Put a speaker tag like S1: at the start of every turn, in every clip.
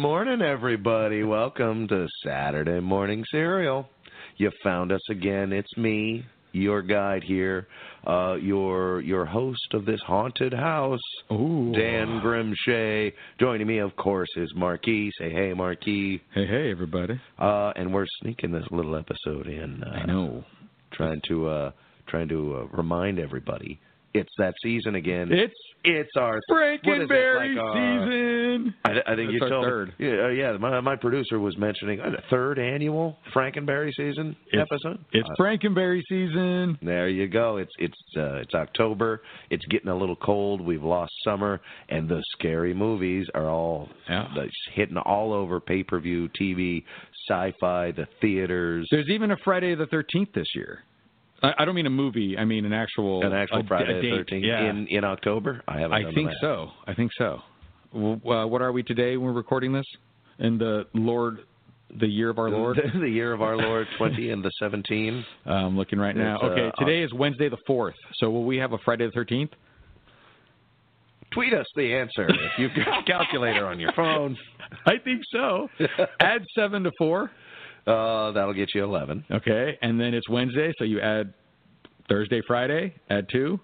S1: Morning, everybody. Welcome to Saturday Morning Serial. You found us again. It's me, your guide here, uh, your your host of this haunted house,
S2: Ooh.
S1: Dan Grim Shea. Joining me, of course, is Marke. Say hey, Marke.
S2: Hey, hey, everybody.
S1: Uh, and we're sneaking this little episode in. Uh,
S2: I know.
S1: Trying to uh, trying to uh, remind everybody it's that season again.
S2: It's
S1: it's our what is it,
S2: Franken Berry
S1: like our-
S2: season.
S1: I, I think
S2: It's
S1: you
S2: our
S1: told
S2: third.
S1: Yeah, uh, yeah. My my producer was mentioning uh, the third annual Franken Berry season
S2: It's-
S1: episode.
S2: It's
S1: Uh,
S2: Franken Berry season.
S1: there you go. It's it's uh, it's October. It's getting a little cold. We've lost summer, and the scary movies are all
S2: Yeah.
S1: that's hitting all over pay per view, TV, sci-fi, the theaters.
S2: There's even a Friday the 13th this year. I, I don't mean a movie. I mean an actual
S1: An actual
S2: a,
S1: Friday
S2: a
S1: the. Thirteenth
S2: Yeah.
S1: in in October. I haven't.
S2: I think so. I think so. W- uh, what are we today when we're recording this? In the Lord, the year of our Lord.
S1: the year of our Lord twenty and the seventeen.
S2: I'm looking right now.
S1: It's, uh,
S2: okay, today is Wednesday the 4th. So will we have a Friday the 13th?
S1: Tweet us the answer if you've got a calculator on your phone.
S2: I think so. Add seven to four.
S1: Uh, that'll get you eleven.
S2: Okay, and then it's Wednesday, so you add Thursday, Friday, add two.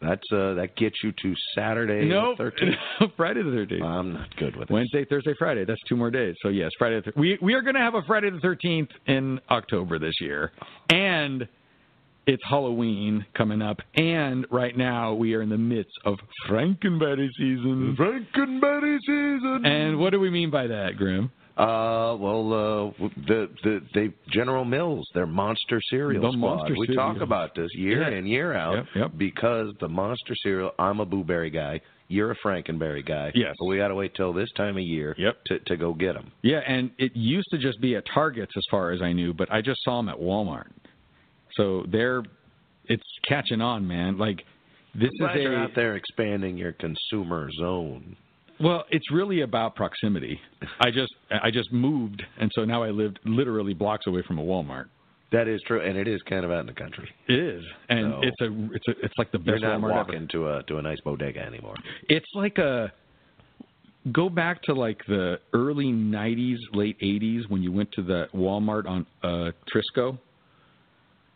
S1: That's uh, that gets you to Saturday
S2: Nope.
S1: the thirteenth.
S2: Friday the thirteenth.
S1: I'm not good with it.
S2: Wednesday, Thursday, Friday. That's two more days. So yes, Friday. The we we are going to have a Friday the thirteenth in October this year, and it's Halloween coming up. And right now we are in the midst of Franken Berry season.
S1: Franken Berry season.
S2: And what do we mean by that, Grim?
S1: Uh, well, uh, the the they General Mills, their monster cereal
S2: The
S1: squad.
S2: Monster
S1: we
S2: Cereals.
S1: talk about this year
S2: Yeah.
S1: in year out
S2: Yep, yep.
S1: because the monster cereal. I'm a Boo Berry guy. You're a Franken Berry guy.
S2: Yes.
S1: but we got to wait till this time of year.
S2: Yep.
S1: To to go get them.
S2: Yeah, and it used to just be at Targets as far as I knew, but I just saw them at Walmart. So they're it's catching on, man. Like this
S1: Glad
S2: is a
S1: out there expanding your consumer zone.
S2: Well, it's really about proximity. I just I just moved, and so now I lived literally blocks away from a Walmart.
S1: That is true, and it is kind of out in the country.
S2: It is, and
S1: So-
S2: it's a it's a it's like the
S1: You're
S2: best
S1: not
S2: Walmart
S1: walking
S2: ever.
S1: to a to a nice bodega anymore.
S2: It's like a go back to like the early '90s, late '80s when you went to the Walmart on uh, Trisco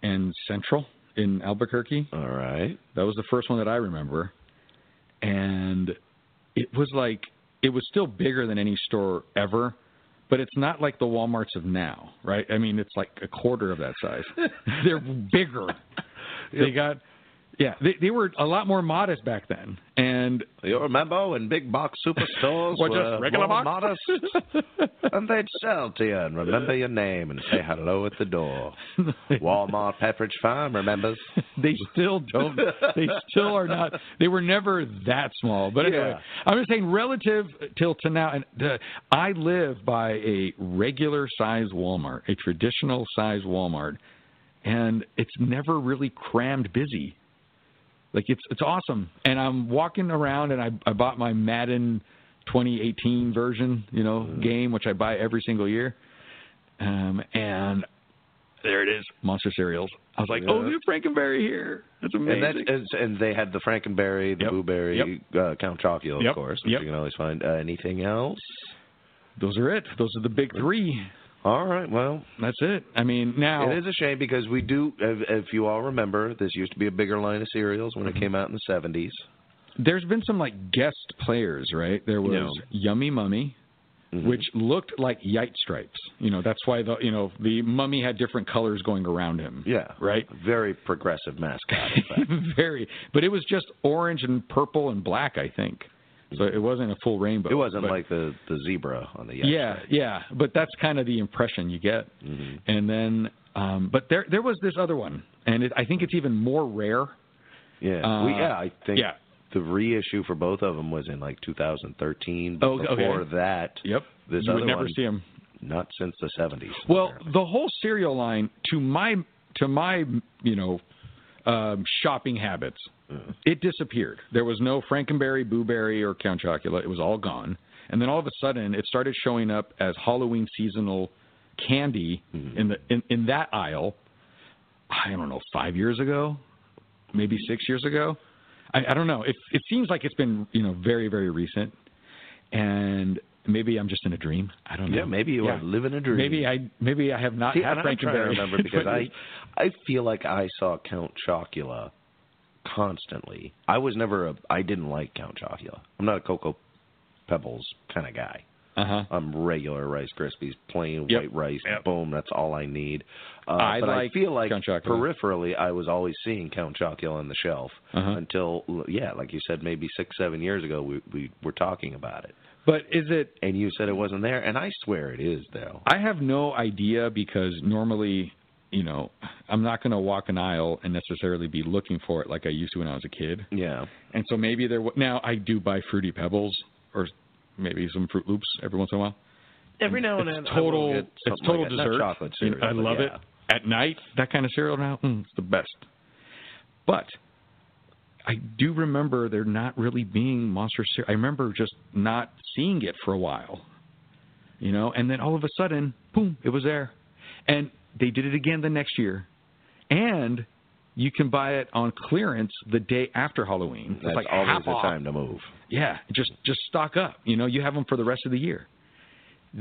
S2: and Central in Albuquerque.
S1: All right.
S2: That was the first one that I remember, and it was like it was still bigger than any store ever, but it's not like the WalMarts of now, right? I mean, it's like a quarter of that size. They're bigger. They got, yeah, they they were a lot more modest back then, and
S1: You remember when big box superstores
S2: were just regular
S1: more
S2: box?
S1: modest? and they'd sell to you and remember your name and say hello at the door. Walmart Pepperidge Farm remembers.
S2: they still don't. They still are not. They were never that small. But anyway,
S1: Yeah.
S2: I'm just saying relative till to now. And the, I live by a regular size Walmart, a traditional size Walmart, and it's never really crammed busy. Like it's it's awesome. And I'm walking around, and I I bought my Madden 2018 version, you know, game, which I buy every single year. Um, and there it is, Monster Cereals. I was like,
S1: Yeah.
S2: oh, there's Franken Berry here. That's
S1: And
S2: amazing.
S1: that is, and they had the Franken Berry, the
S2: Yep.
S1: Boo Berry, uh, Count Chocula, of
S2: Yep.
S1: course, which
S2: Yep.
S1: you can always find. Uh, anything else?
S2: Those are it. Those are the big three.
S1: All right. Well,
S2: That's it. I mean, now
S1: it is a shame because we do. If, if you all remember, this used to be a bigger line of cereals when
S2: Mm-hmm.
S1: it came out in the '70s.
S2: there's been some like guest players, right? There was
S1: Yeah.
S2: Yummy Mummy,
S1: Mhm.
S2: which looked like Yite stripes. You know, that's why the you know the mummy had different colors going around him.
S1: Yeah.
S2: Right.
S1: Very progressive mascot.
S2: Very, but it was just orange and purple and black, I think. So it wasn't a full rainbow.
S1: it wasn't
S2: but-
S1: like the the zebra on the
S2: yeah, yeah, but that's kind of the impression you get.
S1: Mhm.
S2: And then, um, but there there was this other one, and it, I think it's even more rare.
S1: Yeah.
S2: Uh,
S1: we, yeah. I think
S2: yeah.
S1: the reissue for both of them was in like 2013.
S2: Oh,
S1: But
S2: okay.
S1: before that,
S2: Yep.
S1: This
S2: you would never
S1: one-
S2: see them.
S1: not since the 70s.
S2: Well,
S1: apparently.
S2: the whole cereal line, to my to my you know um, shopping habits. It disappeared. There was no Franken Berry, Booberry, or Count Chocula. It was all gone. And then all of a sudden, it started showing up as Halloween seasonal candy
S1: Mhm.
S2: in the in, in that aisle. I don't know, five years ago, maybe six years ago. I, I don't know. It it seems like it's been you know very very recent, and maybe I'm just in a dream. I don't know.
S1: yeah, maybe you
S2: Yeah.
S1: are living a dream.
S2: Maybe I maybe I have not
S1: See,
S2: had
S1: and I'm trying to
S2: Franken Berry.
S1: remember because I I feel like I saw Count Chocula constantly. I was never a I didn't like Count Chocula. I'm not a Cocoa Pebbles kind of guy.
S2: uh huh.
S1: I'm regular Rice Krispies, plain
S2: Yep.
S1: white rice.
S2: Yep.
S1: Boom, that's all I need. Uh,
S2: I
S1: but
S2: like
S1: I feel like peripherally, I was always seeing Count Chocula on the shelf
S2: Uh-huh.
S1: until, yeah, like you said, maybe six, seven years ago, we we were talking about it,
S2: But is it?
S1: and you said it wasn't there, and I swear it is though.
S2: I have no idea because normally, you know, I'm not going to walk an aisle and necessarily be looking for it like I used to when I was a kid.
S1: Yeah,
S2: And so maybe there. w- Now I do buy fruity pebbles or maybe some Froot Loops every once in a while.
S1: every now and
S2: it's
S1: then I
S2: total.
S1: get
S2: It's total
S1: like. Not
S2: dessert.
S1: chocolate cereal.
S2: I love
S1: yeah.
S2: it at night. That kind of cereal now, mm, it's the best. But I do remember there not really being monster cereal. I remember just not seeing it for a while, you know. And then all of a sudden, boom, it was there, and they did it again the next year, and you can buy it on clearance the day after Halloween.
S1: That's
S2: it's like
S1: always
S2: half
S1: the
S2: off.
S1: time to move.
S2: Yeah, just just stock up. You know, you have them for the rest of the year.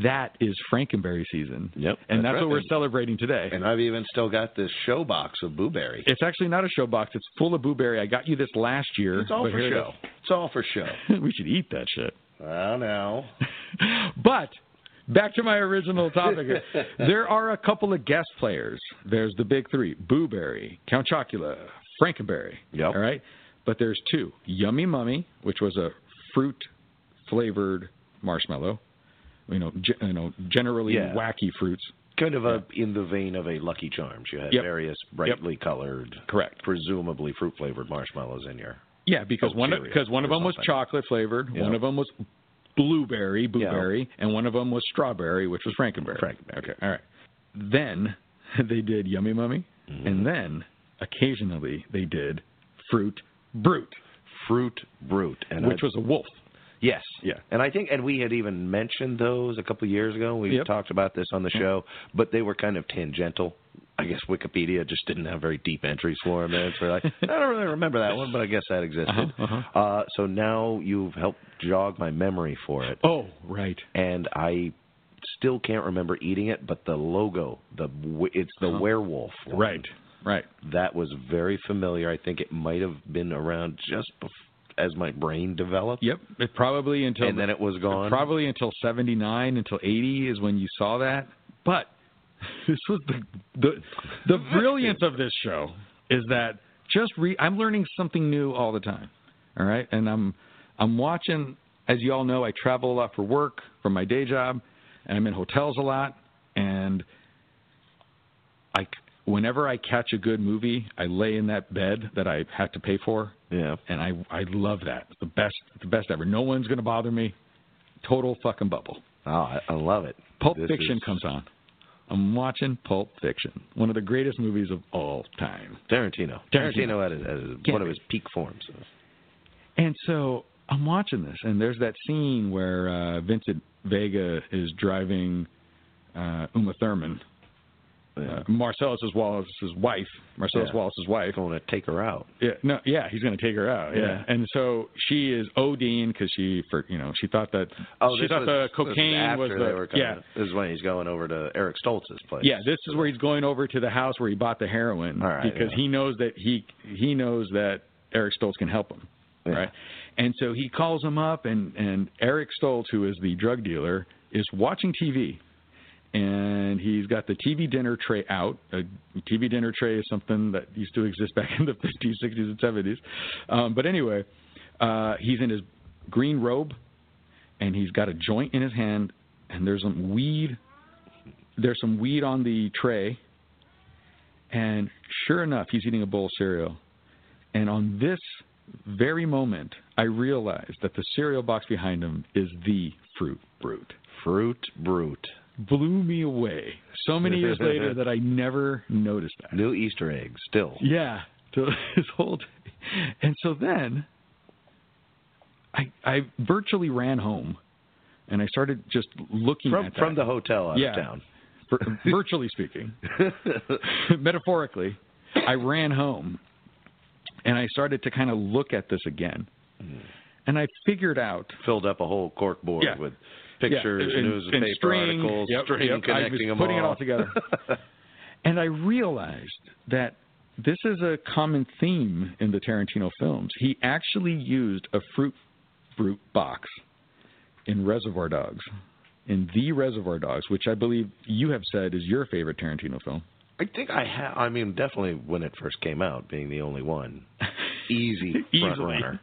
S2: That is Franken Berry season.
S1: Yep,
S2: and
S1: that's
S2: that's, what we're celebrating today.
S1: And I've even still got this show box of Boo Berry.
S2: it's actually not a show box. It's full of Boo Berry. I got you this last year.
S1: It's all
S2: but
S1: for
S2: here it
S1: show. It's all for show.
S2: we should eat that shit.
S1: Well, now.
S2: but back to my original topic. here. there are a couple of guest players. There's the big three: Boo Berry, Count Chocula, Franken Berry.
S1: Yep.
S2: All right. But there's two: Yummy Mummy, which was a fruit flavored marshmallow. You know, ge- you know, generally
S1: Yeah.
S2: wacky fruits.
S1: Kind of a in the vein of a Lucky Charms. You had
S2: Yep.
S1: various brightly colored,
S2: Correct.
S1: presumably fruit flavored marshmallows in your.
S2: Yeah, because
S1: Oh,
S2: one because one of them was chocolate flavored,
S1: Yeah.
S2: one of them was blueberry, blueberry, and one of them was strawberry, which was Franken Berry.
S1: Frankenberry.
S2: Okay, all right. Then they did Yummy Mummy,
S1: Mm-hmm.
S2: and then occasionally they did Fruit Brute,
S1: Fruit Brute, and
S2: which
S1: I-
S2: was a wolf.
S1: yes,
S2: Yeah.
S1: and I think, and we had even mentioned those a couple of years ago. We
S2: Yep.
S1: talked about this on the show, but they were kind of tangential. I guess Wikipedia just didn't have very deep entries for them. And so like, I don't really remember that one, but I guess that existed.
S2: Uh-huh, uh-huh.
S1: Uh, so now you've helped jog my memory for it.
S2: Oh, right.
S1: and I still can't remember eating it, but the logo, the w- it's the
S2: Uh-huh.
S1: werewolf, one.
S2: Right. Right.
S1: That was very familiar. I think it might have been around just bef- as my brain developed,
S2: Yep. It probably until
S1: and then it was gone.
S2: Probably until 79, until 80 is when you saw that. But this was the the the brilliance of this show is that just re I'm learning something new all the time. All right? And I'm I'm watching as you all know, I travel a lot for work, for my day job, and I'm in hotels a lot and I whenever I catch a good movie, I lay in that bed that I had to pay for
S1: yeah,
S2: and I I love that. It's the best the best ever. No one's gonna bother me. Total fucking bubble.
S1: oh, I, I love it.
S2: Pulp
S1: This
S2: Fiction
S1: is-
S2: comes on. I'm watching Pulp Fiction, one of the greatest movies of all time.
S1: Tarantino.
S2: Tarantino.
S1: Tarantino at, his- at his- one of his peak forms.
S2: And so I'm watching this, and there's that scene where uh, Vincent Vega is driving uh, Uma Thurman, uh, Marcellus Wallace's wife, Marcellus
S1: Yeah.
S2: Wallace's wife.
S1: Going to take her out.
S2: Yeah, no, yeah, he's going to take her out. Yeah,
S1: Yeah.
S2: and so she is ODing because she, for you know, she thought that
S1: Oh,
S2: she thought
S1: was,
S2: the cocaine
S1: after
S2: was
S1: they
S2: the yeah.
S1: This is when he's going over to Eric Stoltz's place.
S2: Yeah, this is where he's going over to the house where he bought the heroin
S1: right,
S2: because
S1: yeah.
S2: he knows that he he knows that Eric Stoltz can help him,
S1: Yeah.
S2: right? And so he calls him up, and and Eric Stoltz, who is the drug dealer, is watching TV, and he's got the TV dinner tray out. A TV dinner tray is something that used to exist back in the 50s, 60s, and 70s. Um, but anyway, uh, he's in his green robe, and he's got a joint in his hand, and there's some weed. There's some weed on the tray, and sure enough, he's eating a bowl of cereal. And on this very moment, I realized that the cereal box behind him is the Fruit Brute.
S1: Fruit Brute.
S2: Blew me away so many years later that I never noticed that.
S1: New Easter egg still.
S2: Yeah, to his whole. And so then, I I virtually ran home, and I started just looking
S1: From from the hotel out
S2: Yeah.
S1: of town.
S2: Vir- virtually speaking, metaphorically, I ran home, and I started to kind of look at this again, mm. and I figured out
S1: Filled up a whole cork board
S2: Yeah.
S1: with pictures,
S2: Yeah, and-
S1: newspaper
S2: and string,
S1: articles,
S2: yep,
S1: string
S2: yep, I was
S1: connecting them
S2: putting it
S1: all.
S2: all together. And I realized that this is a common theme in the Tarantino films. He actually used a fruit fruit box in Reservoir Dogs, in the Reservoir Dogs, which I believe you have said is your favorite Tarantino film.
S1: I think I have. I mean, definitely when it first came out, being the only one, easy front runner.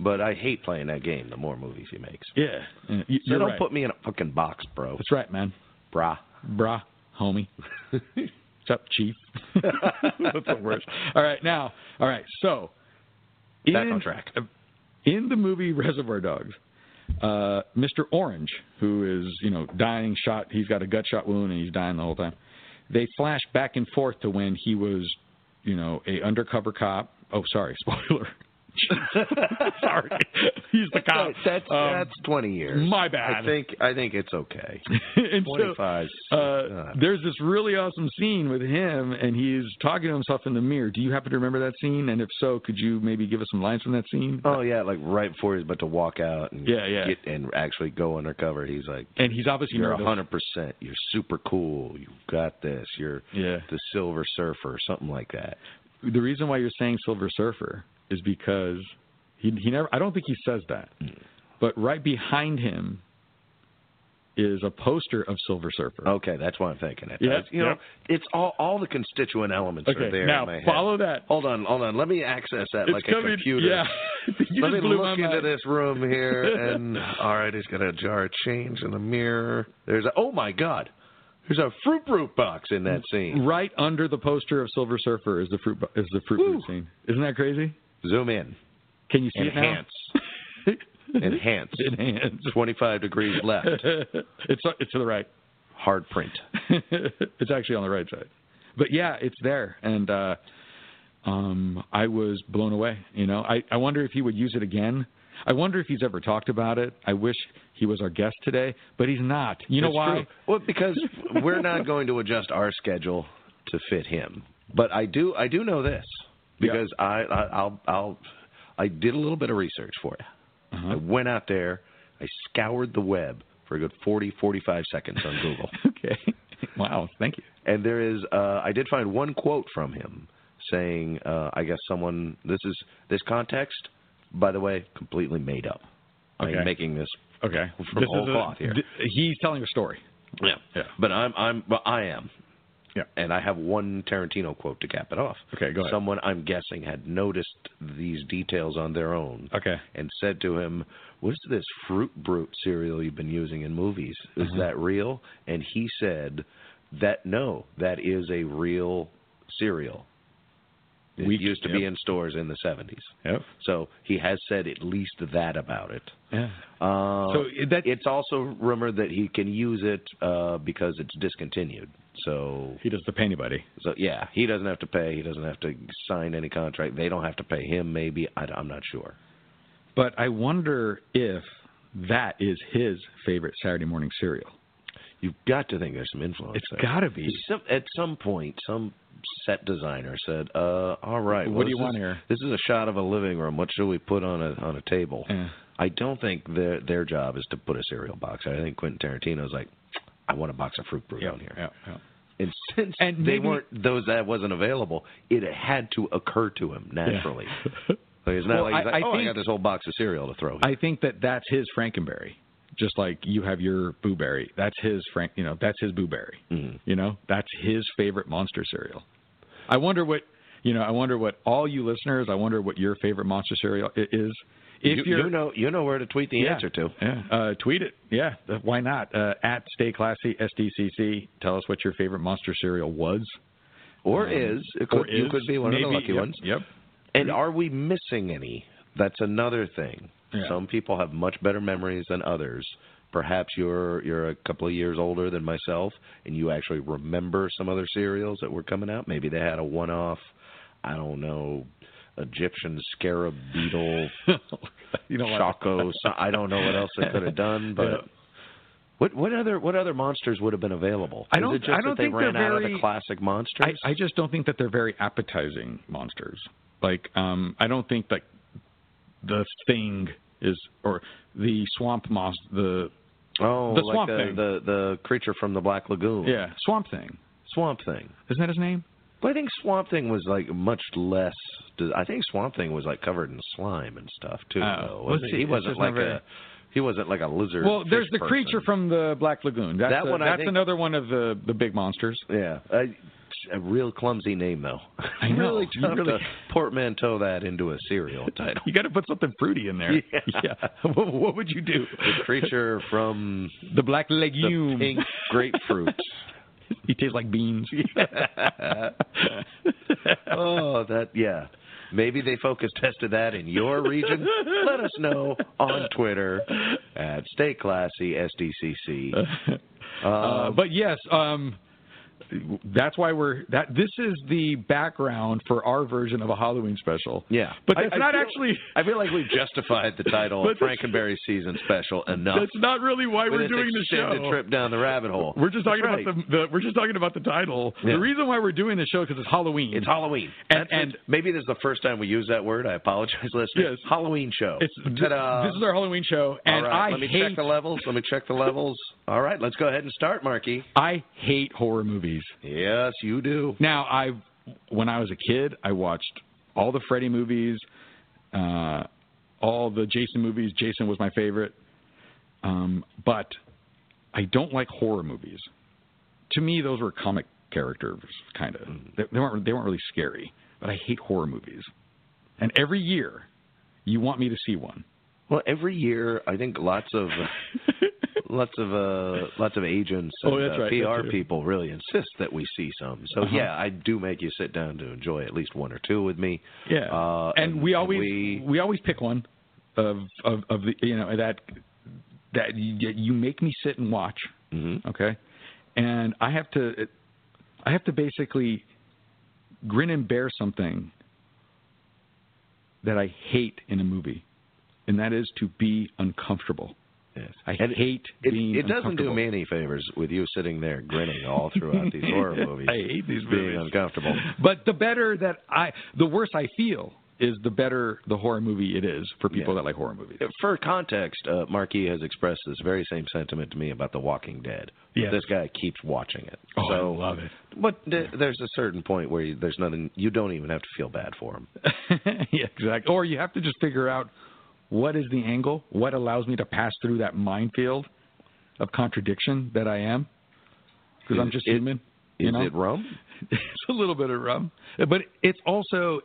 S1: But I hate playing that game. The more movies he makes,
S2: Yeah, Uh, you-
S1: so don't
S2: right.
S1: put me in a fucking box, bro.
S2: That's right, man.
S1: Brah.
S2: Brah, homie. What's up, Chief? That's the worst. All right, now, all right, so
S1: Back
S2: in,
S1: on track.
S2: in the movie Reservoir Dogs, uh, Mr. Orange, who is you know dying, shot, he's got a gut shot wound and he's dying the whole time. They flash back and forth to when he was, you know, a undercover cop. Oh, sorry, spoiler. sorry, he's the cop.
S1: That's
S2: Um,
S1: that's twenty years.
S2: my bad.
S1: I think I think it's okay.
S2: so,
S1: Twenty five.
S2: uh, there's this really awesome scene with him, and he's talking to himself in the mirror. Do you happen to remember that scene? And if so, could you maybe give us some lines from that scene?
S1: Oh yeah, like right before he's about to walk out and
S2: Yeah, yeah.
S1: get and actually go undercover, he's like,
S2: and he's obviously
S1: "You're a hundred percent. You're super cool. You got this. You're
S2: Yeah.
S1: the Silver Surfer, or something like that."
S2: The reason why you're saying Silver Surfer is because he he never. I don't think he says that, hmm. but right behind him is a poster of Silver Surfer.
S1: Okay, that's why I'm thinking it. That's- you know,
S2: yep.
S1: it's all all the constituent elements are there
S2: now
S1: in my head.
S2: follow that.
S1: Hold on, hold on. Let me access that
S2: It's
S1: like a computer.
S2: Yeah, you
S1: Let
S2: just
S1: me look into
S2: mind.
S1: this room here, and all right, he's got a jar of change in the mirror. There's a oh my god, there's a fruit brute box in that scene.
S2: Right under the poster of Silver Surfer is the fruit is the fruit
S1: Woo.
S2: scene. Isn't that crazy?
S1: Zoom in,
S2: Can you see
S1: enhance,
S2: it now?
S1: enhance.
S2: Enhance.
S1: 25 degrees left,
S2: it's it's to the right.
S1: hard print.
S2: it's actually on the right side. But yeah, it's there, and uh, um, I was blown away. You know, I I wonder if he would use it again. I wonder if he's ever talked about it. I wish he was our guest today, but he's not. You know
S1: It's
S2: why?
S1: true. Well, because we're not going to adjust our schedule to fit him. But I do, I do know this because I, I, I'll, I'll, I did a little bit of research for you.
S2: Uh-huh.
S1: I went out there, I scoured the web for a good 40, 45 seconds on Google,
S2: Okay. Wow. Thank you.
S1: and there is, uh, I did find one quote from him saying, uh, I guess someone, this is this context, by the way, completely made up.
S2: Okay.
S1: I'm making this
S2: Okay.
S1: From
S2: This
S1: whole
S2: is a-
S1: cloth here.
S2: th- he's telling a story.
S1: Yeah,
S2: Yeah.
S1: But I'm I'm well, I am.
S2: Yeah.
S1: And I have one Tarantino quote to cap it off.
S2: Okay, go ahead.
S1: Someone I'm guessing had noticed these details on their own
S2: Okay.
S1: and said to him, "What is this Fruit Brute cereal you've been using in movies? Is
S2: Uh-huh.
S1: that real?" And he said that no, that is a real cereal.
S2: We-
S1: used to
S2: yep.
S1: be in stores in the 70s.
S2: Yep.
S1: So he has said at least that about it.
S2: Yeah.
S1: Uh,
S2: So that
S1: it's also rumored that he can use it uh, because it's discontinued. So,
S2: he doesn't have to pay anybody.
S1: so yeah, he doesn't have to pay. He doesn't have to sign any contract. They don't have to pay him. Maybe I, I, am not sure.
S2: But I wonder if that is his favorite Saturday morning cereal.
S1: You've got to think there's some influence.
S2: It's
S1: there.
S2: got to be.
S1: Some, at some point, some set designer said, uh, "All right,
S2: What
S1: well,
S2: do you want
S1: is-
S2: here?"
S1: This is a shot of a living room. What should we put on a on a table?"
S2: Yeah.
S1: I don't think their their job is to put a cereal box. I think Quentin Tarantino's like, "I want a box of Fruit Brute
S2: Yeah,
S1: on here."
S2: yeah, yeah.
S1: And since
S2: And
S1: they
S2: maybe-
S1: weren't those that wasn't available, it had to occur to him naturally. Like, it's not
S2: Well,
S1: like,
S2: I-
S1: like
S2: I
S1: oh, I
S2: think-
S1: got this whole box of cereal to throw. Here.
S2: I think that that's his Franken Berry. Just like you have your Boo Berry, that's his Frank. You know, that's his Boo Berry.
S1: Mhm.
S2: You know, that's his favorite monster cereal. I wonder what you know. I wonder what all you listeners. I wonder what your favorite monster cereal is. If
S1: you,
S2: you're,
S1: know, you know where to tweet the
S2: yeah,
S1: answer to.
S2: Yeah, uh, tweet it. Yeah, why not? Uh, at Stay Classy SDCC. Tell us what your favorite monster cereal was.
S1: Or
S2: Um,
S1: is it could,
S2: or
S1: you could be one of the lucky
S2: yep,
S1: ones.
S2: Yep.
S1: And are we missing any? That's another thing.
S2: Yeah.
S1: Some people have much better memories than others. Perhaps you're you're a couple of years older than myself, and you actually remember some other cereals that were coming out. Maybe they had a one-off. I don't know, Egyptian scarab beetle,
S2: you know?
S1: Choco. I don't know what else they could have done, but.
S2: Yeah.
S1: What what other what other monsters would have been available?
S2: I don't-
S1: it just
S2: I don't
S1: that they
S2: think they're
S1: ran out of the classic monsters?
S2: I, I just don't think that they're very appetizing monsters. Like, um, I don't think that the thing is, or the swamp monster, the
S1: oh,
S2: the
S1: like
S2: swamp
S1: the,
S2: thing.
S1: the the creature from the Black Lagoon.
S2: yeah, swamp thing.
S1: Swamp Thing.
S2: Isn't that his name?
S1: But I think Swamp Thing was like much less. I think Swamp Thing was like covered in slime and stuff too.
S2: Oh,
S1: though, wasn't he? He wasn't like
S2: not very-
S1: a. He wasn't like a lizard.
S2: Well, there's the creature from the Black Lagoon. That's
S1: That
S2: a-
S1: one
S2: that's
S1: think-
S2: another one of the the big monsters.
S1: Yeah, I, a real clumsy name though.
S2: I know.
S1: really
S2: You
S1: tough
S2: really-
S1: to portmanteau that into a cereal title.
S2: You got to put something fruity in there.
S1: Yeah.
S2: What, what would you do?
S1: the creature from
S2: The black
S1: the
S2: legume.
S1: pink grapefruit.
S2: he tastes like beans.
S1: oh, that yeah. Maybe they focus tested that in your region. Let us know on Twitter at Stay Classy SDCC.
S2: Uh, but yes, um, that's why we're that. This is the background for our version of a Halloween special.
S1: Yeah,
S2: but
S1: I-
S2: that's
S1: I
S2: not
S1: feel-
S2: actually.
S1: I feel like we've justified the title Franken Berry season special enough.
S2: That's not really why we're doing the show.
S1: trip down the rabbit hole.
S2: We're just talking
S1: That's
S2: about the, the. We're just talking about the title.
S1: Yeah.
S2: The reason why we're doing the show because it's Halloween.
S1: It's Halloween,
S2: And- and-
S1: maybe this is the first time we use that word. I apologize, listeners.
S2: Yes.
S1: Halloween show.
S2: It's
S1: Ta-da.
S2: this is our Halloween show, and
S1: All right,
S2: I
S1: let me
S2: hate
S1: check the levels. Let me check the levels. All right, let's go ahead and start, Marke.
S2: I hate horror movies.
S1: Yes, you do.
S2: Now, I when I was a kid, I watched all the Freddy movies, uh, all the Jason movies. Jason was my favorite, um, but I don't like horror movies. To me, those were comic characters, kind of. They, they weren't they weren't really scary. But I hate horror movies, and every year, you want me to see one.
S1: Well, every year I think lots of lots of uh lots of agents and
S2: Oh,
S1: uh,
S2: right,
S1: PR people really insist that we see some. So
S2: Uh-huh.
S1: yeah, I do make you sit down to enjoy at least one or two with me.
S2: Yeah,
S1: Uh,
S2: and, we always
S1: we-
S2: we, always pick one of of of the you know that that you, you make me sit and watch.
S1: Mhm.
S2: Okay, and I have to I have to basically grin and bear something that I hate in a movie, and that is to be uncomfortable.
S1: Yes.
S2: I
S1: And
S2: hate
S1: it,
S2: being
S1: it doesn't do me any favors with you sitting there grinning all throughout these horror movies.
S2: I hate these
S1: being
S2: movies.
S1: uncomfortable.
S2: But the better that I, the worse I feel is the better the horror movie it is for people
S1: Yeah.
S2: that like horror movies.
S1: For context, uh, Marke has expressed this very same sentiment to me about The Walking Dead.
S2: Yes.
S1: This guy keeps watching it.
S2: Oh, I love it.
S1: But th- there's a certain point where you, there's nothing. You don't even have to feel bad for him.
S2: yeah, exactly. Or you have to just figure out what is the angle, what allows me to pass through that minefield of contradiction that I am, because I'm just
S1: it-
S2: human. You
S1: Is
S2: know,
S1: it rum?
S2: it's a little bit of rum, but it's also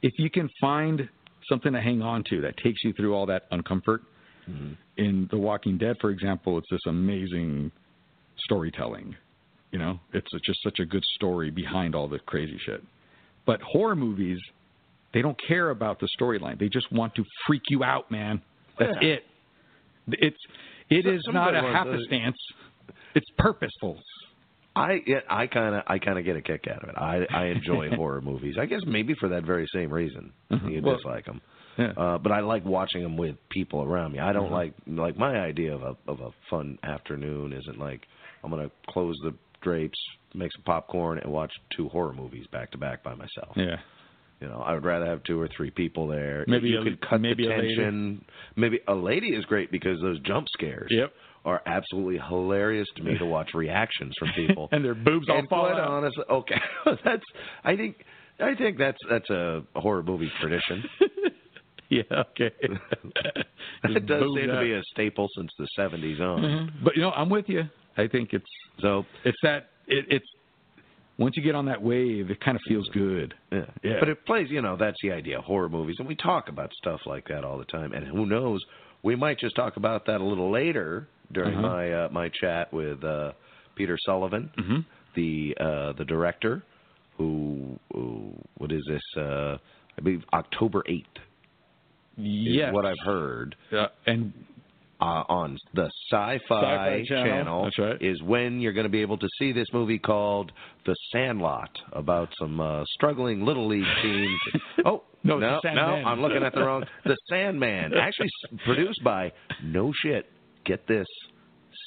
S2: if you can find something to hang on to that takes you through all that uncomfort.
S1: Mm-hmm.
S2: In The Walking Dead, for example, it's this amazing storytelling. You know, it's just such a good story behind all the crazy shit. But horror movies, they don't care about the storyline. They just want to freak you out, man. That's
S1: Yeah.
S2: it. It's it
S1: So-
S2: is not a
S1: ones,
S2: half
S1: uh.
S2: It's purposeful.
S1: I I kind of I kind of get a kick out of it. I I enjoy horror movies. I guess maybe for that very same reason you
S2: Well,
S1: dislike them.
S2: Yeah.
S1: Uh, but I like watching them with people around me. I don't like like my idea of a of a fun afternoon isn't like I'm going to close the drapes, make some popcorn, and watch two horror movies back to back by myself.
S2: Yeah.
S1: You know, I would rather have two or three people there.
S2: Maybe
S1: you
S2: a-
S1: could cut
S2: maybe
S1: the
S2: a lady.
S1: tension. Maybe a lady is great because those jump scares
S2: Yep.
S1: are absolutely hilarious to me to watch reactions from people.
S2: And their boobs all fall
S1: quite
S2: out.
S1: honestly, okay, that's I think I think that's that's a horror movie tradition.
S2: yeah. Okay.
S1: it does seem to be a staple since the 70s on.
S2: Mhm. But you know, I'm with you. I think it's
S1: So
S2: it's that it, it's once you get on that wave, it kind of feels good.
S1: Yeah.
S2: Yeah.
S1: But it plays, you know, that's the idea, horror movies. And we talk about stuff like that all the time. And who knows, we might just talk about that a little later during
S2: Uh-huh.
S1: my uh, my chat with uh, Peter Sullivan,
S2: Mhm.
S1: the uh, the director, who, who what is this? Uh, I believe October 8th
S2: Yes.
S1: is what I've heard.
S2: Uh, and
S1: Uh, on the SyFy,
S2: SyFy Channel. That's right.
S1: is when you're going to be able to see this movie called The Sandlot about some uh, struggling little league teams. oh
S2: No,
S1: no, no, I'm looking at the wrong. The Sandman, actually s- produced by no shit. Get this,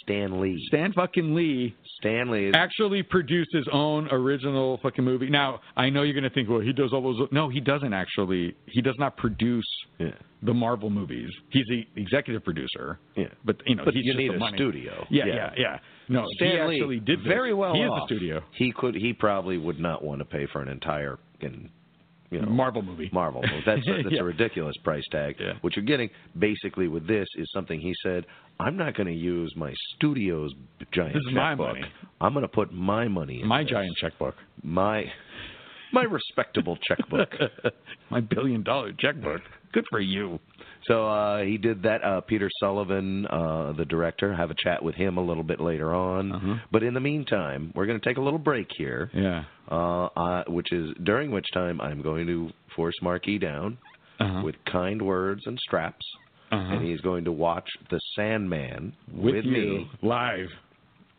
S1: Stan Lee.
S2: Stan fucking Lee
S1: Stan Lee is
S2: actually produced his own original fucking movie. Now, I know you're going to think, well, he does all those. No, he doesn't actually. He does not produce
S1: yeah,
S2: the Marvel movies. He's the executive producer.
S1: yeah.
S2: But you know,
S1: But
S2: he's
S1: you
S2: just
S1: need
S2: the
S1: a
S2: money.
S1: studio.
S2: Yeah,
S1: Yeah.
S2: yeah, yeah. No,
S1: Stan
S2: he
S1: Lee
S2: actually did this.
S1: very well.
S2: He is
S1: off.
S2: the studio.
S1: He could. He probably would not want to pay for an entire, in, you know,
S2: Marvel movie.
S1: Marvel. That's a, that's
S2: Yeah.
S1: a ridiculous price tag.
S2: Yeah.
S1: What you're getting basically with this is something he said. I'm not going to use my studio's giant
S2: This is my
S1: checkbook.
S2: money.
S1: I'm going to put my money in
S2: My
S1: this.
S2: giant checkbook.
S1: my my respectable checkbook.
S2: My billion dollar checkbook. Good for you.
S1: So uh, he did that. Uh, Peter Sullivan, uh, the director, have a chat with him a little bit later on.
S2: Uh-huh.
S1: But in the meantime, we're going to take a little break here.
S2: Yeah.
S1: uh, uh, which is during which time I'm going to force Marke down
S2: Uh-huh.
S1: with kind words and straps,
S2: Uh-huh.
S1: and he's going to watch The Sandman
S2: with,
S1: with, me.
S2: live.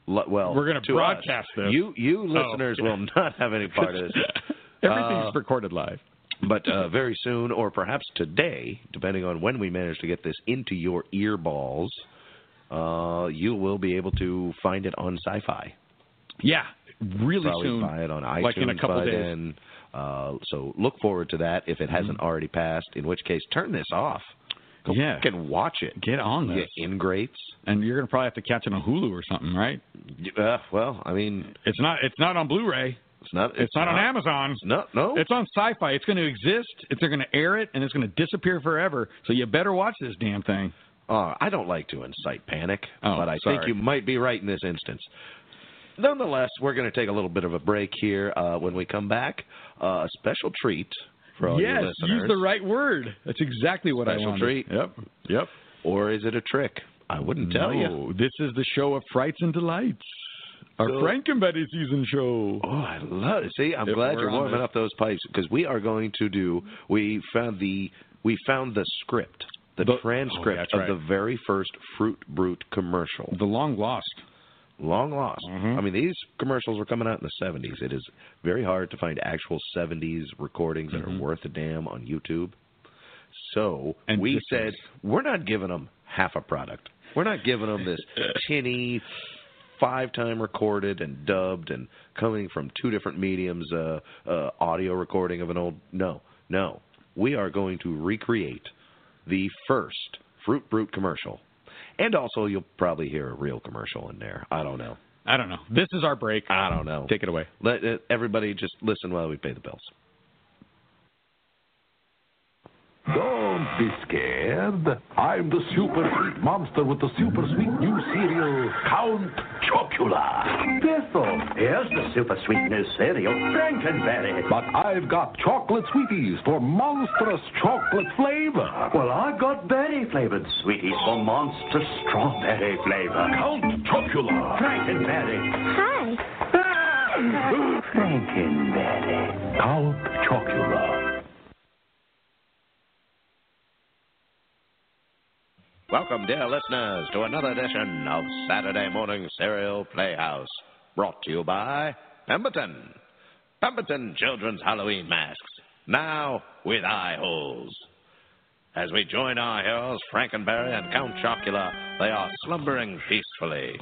S1: Well,
S2: We're gonna broadcast
S1: us.
S2: this. Oh.
S1: You, you listeners, will not have any part of this.
S2: Everything's
S1: Uh,
S2: recorded live.
S1: But uh, very soon, or perhaps today, depending on when we manage to get this into your ear balls, uh, you will be able to find it on SyFy.
S2: Yeah, really
S1: probably
S2: soon.
S1: buy it on iTunes
S2: like in a couple days.
S1: then. Uh, so look forward to that if it hasn't already passed. In which case, turn this off. Go
S2: Yeah.
S1: fucking watch it.
S2: Get on
S1: You
S2: this.
S1: ingrates.
S2: And you're gonna probably have to catch it on Hulu or something, right?
S1: Uh, well, I mean,
S2: It's not. It's not on Blu-ray.
S1: It's not.
S2: It's, not, on Amazon.
S1: No, no.
S2: It's on SyFy. It's going to exist. It's, they're going to air it, and it's going to disappear forever. So you better watch this damn thing.
S1: Uh, I don't like to incite panic,
S2: Oh,
S1: but I
S2: sorry.
S1: think you might be right in this instance. Nonetheless, we're going to take a little bit of a break here. Uh, when we come back, uh, a special treat for all
S2: yes,
S1: your listeners.
S2: Yes, use the right word. That's exactly what I want.
S1: Special
S2: wanted.
S1: treat.
S2: Yep. Yep.
S1: Or is it a trick? I wouldn't tell you.
S2: This is the show of frights and delights. Our
S1: So-
S2: Franken Berry season show.
S1: Oh, I love it. See, I'm
S2: If
S1: glad you're warming up those pipes because we are going to do. We found the we found the script, the,
S2: The- oh,
S1: transcript of
S2: right.
S1: the very first Fruit Brute commercial.
S2: The long lost.
S1: Long lost.
S2: Mhm.
S1: I mean, these commercials were coming out in the 70s. It is very hard to find actual 70s recordings that
S2: Mhm.
S1: are worth a damn on YouTube. So
S2: And
S1: we said we're not giving them half a product. We're not giving them this tinny, five-time recorded and dubbed and coming from two different mediums, uh, uh, audio recording of an old. No, no. We are going to recreate the first Fruit Brute commercial. And also, you'll probably hear a real commercial in there. I don't know.
S2: I don't know. This is our break.
S1: I don't know.
S2: Take it away.
S1: Let uh, everybody just listen while we pay the bills.
S3: Don't be scared. I'm the super sweet monster with the super sweet new cereal, Count Chocula.
S4: Biffle. Here's the super sweet new cereal, Franken Berry.
S3: But I've got chocolate sweeties for monstrous chocolate flavor.
S4: Well, I've got berry flavored sweeties for monster strawberry flavor.
S3: Count Chocula.
S4: Franken Berry.
S5: Hi.
S4: Ah! Franken Berry.
S3: Count Chocula.
S1: Welcome, dear listeners, to another edition of Saturday Morning Serial Playhouse, brought to you by Pemberton. Pemberton Children's Halloween Masks, now with eye holes. As we join our heroes, Franken Berry and Count Chocula, they are slumbering peacefully.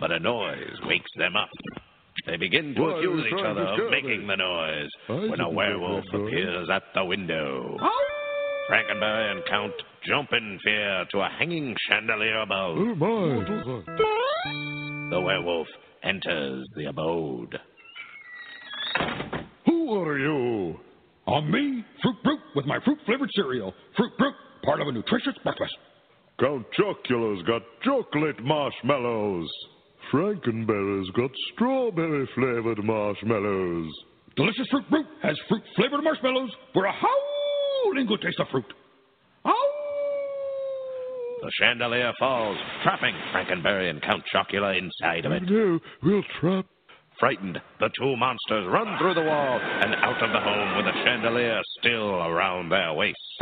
S1: but a noise wakes them up. They begin to
S3: are
S1: accuse each other of making the noise
S3: I
S1: when a werewolf appears at the window. Franken Berry and Count jump in fear to a hanging chandelier above.
S3: Oh my.
S1: The werewolf enters the abode.
S3: Who are you?
S2: On me, Fruit Brute with my fruit flavored cereal. Fruit Brute, part of a nutritious breakfast.
S3: Count Chocula's got chocolate marshmallows. Franken Berry's got strawberry flavored marshmallows.
S2: Delicious Fruit Brute has fruit flavored marshmallows for a howling good taste of fruit.
S1: The chandelier falls, trapping Franken Berry and Count Chocula inside of it.
S3: No, we'll trap.
S1: Frightened, the two monsters run through the wall and out of the home with the chandelier still around their waists.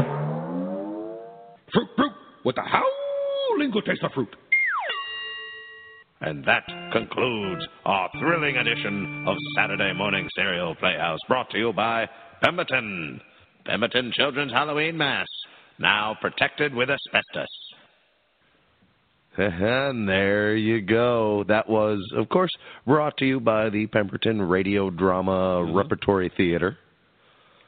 S2: Fruit Brute with a howling good taste of fruit.
S1: And that concludes our thrilling edition of Saturday Morning Serial Playhouse, brought to you by Pemberton. Pemberton Children's Halloween Mass, now protected with asbestos. And there you go. That was, of course, brought to you by the Pemberton Radio Drama Repertory Theater.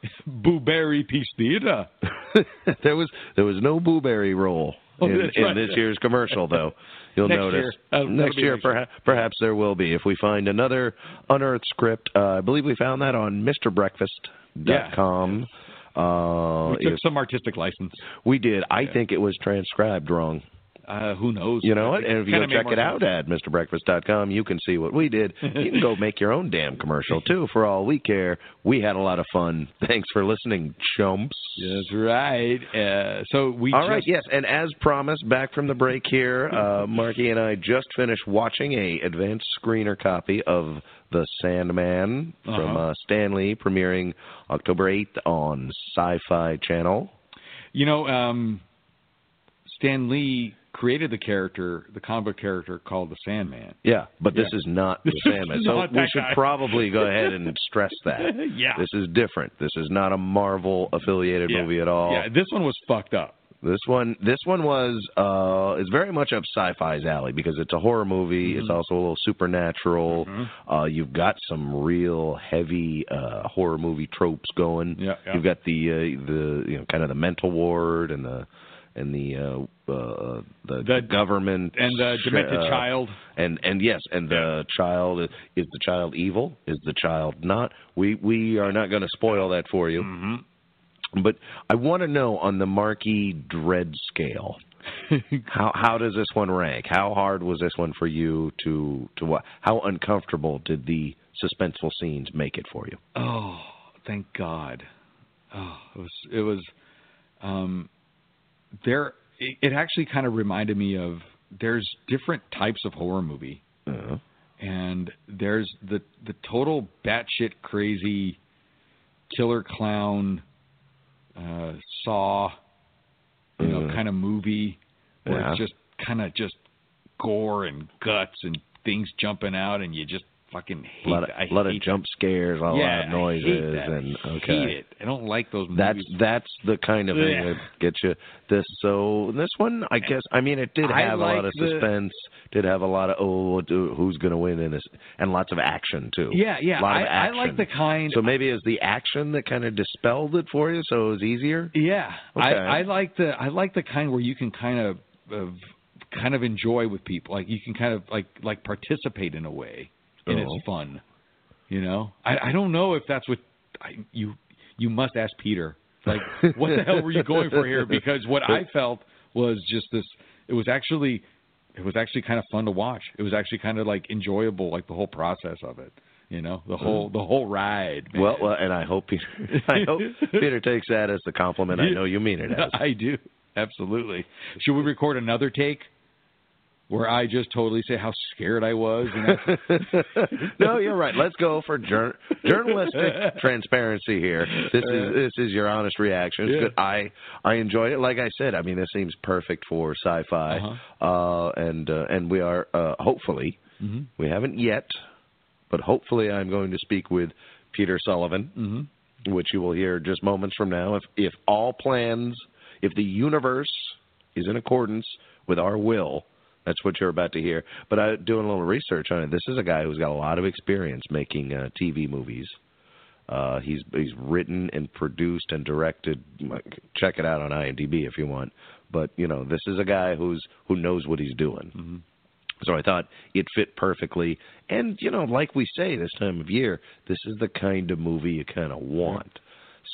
S2: Boo Berry Peace Theater.
S1: there was there was no blueberry role
S2: Oh,
S1: in,
S2: right.
S1: this year's commercial, though. You'll
S2: Next
S1: notice
S2: year. Uh,
S1: next year,
S2: next year.
S1: perha- perhaps there will be if we find another unearthed script. Uh, I believe we found that on MrBreakfast.com. Uh,
S2: we took
S1: if
S2: some artistic license.
S1: we did. I think it was transcribed wrong.
S2: Uh, who knows?
S1: You know what? And if you go check it out
S2: sense.
S1: at MrBreakfast.com, you can see what we did. You can go make your own damn commercial too. For all we care, we had a lot of fun. Thanks for listening, chumps.
S2: That's right. Uh, so we
S1: All
S2: just,
S1: right, yes, and as promised, back from the break here, uh, Marke and I just finished watching a advanced screener copy of The Sandman from
S2: Uh-huh.
S1: uh, Stan Lee, premiering October eighth on SyFy Channel.
S2: You know, um, Stan Lee created the character, the comic character called the Sandman.
S1: Yeah, but this
S2: Yeah.
S1: is not The
S2: This is
S1: Sandman, so we should
S2: guy.
S1: probably go ahead and stress that.
S2: yeah.
S1: This is different. This is not a Marvel affiliated
S2: yeah.
S1: movie at all.
S2: Yeah, this one was fucked up.
S1: This one, this one was, uh, is very much up SyFy's alley because it's a horror movie. It's
S2: Mhm.
S1: also a little supernatural.
S2: Mhm.
S1: Uh, you've got some real heavy uh, horror movie tropes going.
S2: Yeah, yeah.
S1: You've got the uh, the you know kind of the mental ward and the and the uh, uh, the,
S2: The-
S1: government
S2: And the demented
S1: uh,
S2: child.
S1: and and yes, and the child is the child evil? Is the child not? We we are not going to spoil that for you.
S2: hmm
S1: But I want to know on the Marquee Dread scale, how how does this one rank? How hard was this one for you to to what? How uncomfortable did the suspenseful scenes make it for you?
S2: Oh, thank God. Oh, it was it was um there it, it actually kind of reminded me of there's different types of horror movie
S1: Uh,
S2: and there's the the total batshit crazy killer clown uh saw you know
S1: Mhm.
S2: kind of movie where
S1: Yeah.
S2: it's just kind of just gore and guts and things jumping out and you just fucking hate
S1: a lot of.
S2: I
S1: lot of jump scares, a lot
S2: yeah,
S1: of noises,
S2: I hate that.
S1: and
S2: I
S1: okay.
S2: hate it. I don't like those movies.
S1: That's that's the kind of thing
S2: Yeah.
S1: that gets you. This so this one, I guess. I mean, it did have a lot
S2: like
S1: of
S2: the-
S1: suspense. Did have a lot of oh, who's going to win in this, and lots of action too.
S2: yeah, yeah.
S1: a lot
S2: I,
S1: of
S2: I like the kind.
S1: So maybe it's the action that kind of dispelled it for you, so it was easier.
S2: yeah,
S1: Okay.
S2: I, I like the I like the kind where you can kind of, of kind of enjoy with people. Like you can kind of like like participate in a way, and
S1: Oh.
S2: it's fun. You know, I I don't know if that's what I, you you must ask Peter. Like, what the hell were you going for here? Because what I felt was just this. It was actually, it was actually kind of fun to watch. It was actually kind of like enjoyable, like the whole process of it. You know, the whole mm. the whole ride. Man.
S1: Well, well, and I hope Peter, I hope Peter takes that as a compliment. I know you mean it as.
S2: I do absolutely. Should we record another take where I just totally say how scared I was?
S1: No, you're right. Let's go for jour- journalistic transparency here. This is this is your honest reaction.
S2: Yeah.
S1: good. I I enjoyed it. Like I said, I mean, this seems perfect for SyFy,
S2: Uh-huh.
S1: uh, and uh, and we are uh, hopefully
S2: hmm
S1: we haven't yet, but hopefully I'm going to speak with Peter Sullivan,
S2: hmm
S1: which you will hear just moments from now. If if all plans, if the universe is in accordance with our will, That's what you're about to hear. But I doing a little research on it. This is a guy who's got a lot of experience making uh, TV movies. Uh, he's he's written and produced and directed. Check it out on IMDb if you want. But you know, this is a guy who's who knows what he's doing.
S2: Mm-hmm.
S1: So I thought it fit perfectly. And you know, like we say this time of year, this is the kind of movie you kind of want.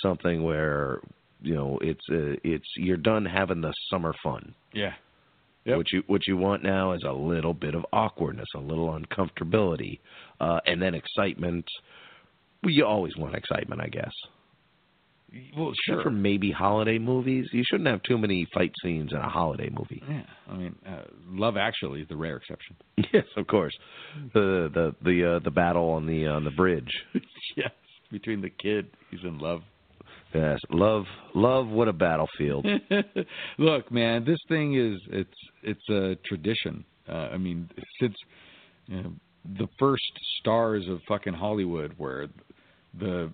S1: Something where you know it's uh, it's you're done having the summer fun.
S2: Yeah. Yep.
S1: What you what you want now is a little bit of awkwardness, a little uncomfortability, uh, and then excitement. Well, you always want excitement, I guess.
S2: Well,
S1: Except for maybe holiday movies. You shouldn't have too many fight scenes in a holiday movie.
S2: Yeah, I mean, uh, Love Actually is the rare exception.
S1: Yes, of course. The the the uh, the battle on the on the bridge.
S2: yes, between the kid, he's in love.
S1: Yes, love love what a battlefield.
S2: Look, man, this thing is it's it's a tradition. Uh, I mean, since you know, the first stars of fucking Hollywood were the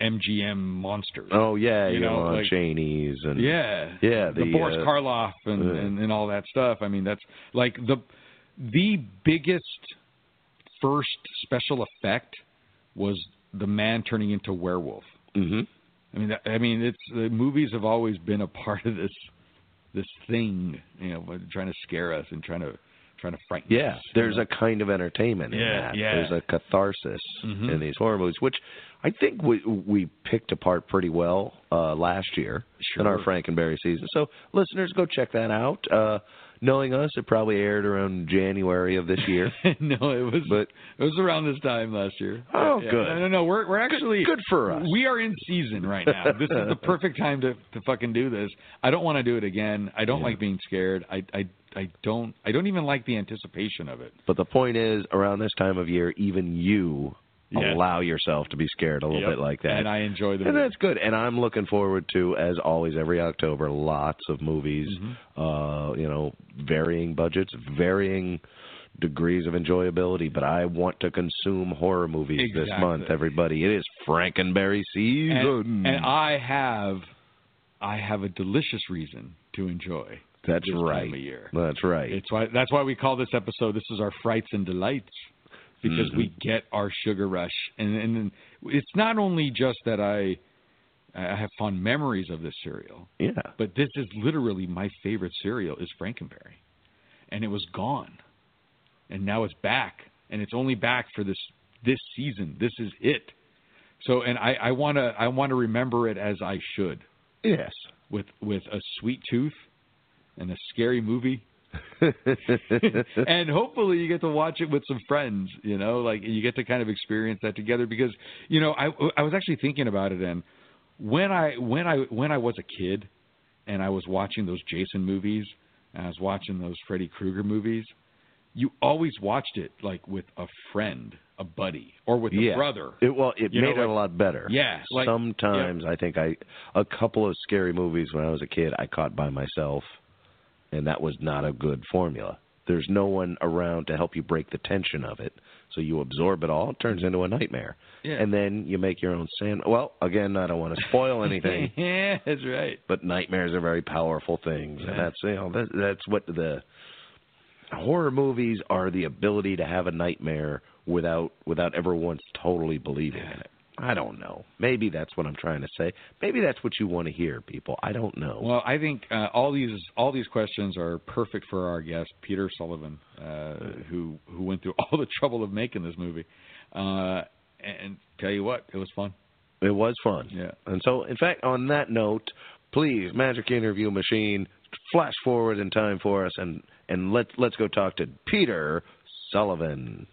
S2: MGM monsters.
S1: Oh yeah,
S2: You know,
S1: know,
S2: like-
S1: Chaney's and
S2: Yeah,
S1: yeah,
S2: the,
S1: the,
S2: Boris
S1: uh,
S2: Karloff and,
S1: uh,
S2: and and all that stuff. I mean, that's like the the biggest first special effect was the man turning into werewolf.
S1: mhm.
S2: I mean, I mean, it's the movies have always been a part of this this thing, you know, trying to scare us and trying to trying to frighten
S1: Yeah,
S2: us.
S1: there's
S2: you
S1: a kind of entertainment in
S2: Yeah,
S1: that.
S2: yeah.
S1: There's a catharsis
S2: Mhm.
S1: in these horror movies, which I think we we picked apart pretty well uh, last year in our
S2: Sure.
S1: Franken Berry season. So listeners, go check that out. Uh, knowing us, it probably aired around January of this year.
S2: no, it was
S1: But-
S2: it was around this time last year.
S1: Oh,
S2: Yeah,
S1: good.
S2: No, no, no. We're we're actually
S1: good for us.
S2: We are in season right now. This is the perfect time to to fucking do this. I don't want to do it again. I don't
S1: Yeah.
S2: like being scared. I I I don't I don't even like the anticipation of it.
S1: But the point is, around this time of year, even you Allow yourself to be scared a little
S2: Yep.
S1: bit like that.
S2: And I enjoy the
S1: And that's good. And I'm looking forward to, as always, every October, lots of movies.
S2: Mm-hmm.
S1: Uh, you know, varying budgets, varying degrees of enjoyability. But I want to consume horror movies this month. Everybody, it is Franken Berry season.
S2: and, and I have I have a delicious reason to enjoy.
S1: that's
S2: this
S1: right.
S2: time of year.
S1: That's right.
S2: It's why that's why we call this episode this is our frights and delights because we
S1: Mm-hmm.
S2: get our sugar rush and and it's not only just that I I have fond memories of this cereal,
S1: yeah.
S2: but this is literally my favorite cereal is Franken Berry. And it was gone. And now it's back and it's only back for this this season. This is it. So and I I want to I want to remember it as I should
S1: Yes.
S2: with with a sweet tooth and a scary movie and hopefully you get to watch it with some friends you know like you get to kind of experience that together because you know i i was actually thinking about it and when i when i when i was a kid and i was watching those jason movies and i was watching those freddy krueger movies you always watched it like with a friend a buddy or with
S1: yeah.
S2: a brother
S1: It, well, it
S2: You know,
S1: made it
S2: like-
S1: a lot better.
S2: Yeah, like-
S1: Sometimes I think I a couple of scary movies when I was a kid I caught by myself, and that was not a good formula. There's no one around to help you break the tension of it, so you absorb it all. It turns into a nightmare,
S2: Yeah.
S1: and then you make your own sand. Well, again, I don't want to spoil anything,
S2: yeah that's right
S1: but nightmares are very powerful things,
S2: Yeah.
S1: and that's you know that, that's what the horror movies are the ability to have a nightmare without without ever once totally believing in it. I don't know. Maybe that's what I'm trying to say. Maybe that's what you want to hear, people. I don't know.
S2: Well, I think uh, all these all these questions are perfect for our guest Peter Sullivan, uh, who who went through all the trouble of making this movie. Uh, and tell you what, it was fun.
S1: it was fun.
S2: Yeah.
S1: And so, in fact, on that note, please, Magic Interview Machine, flash forward in time for us, and and let's let's go talk to Peter Sullivan.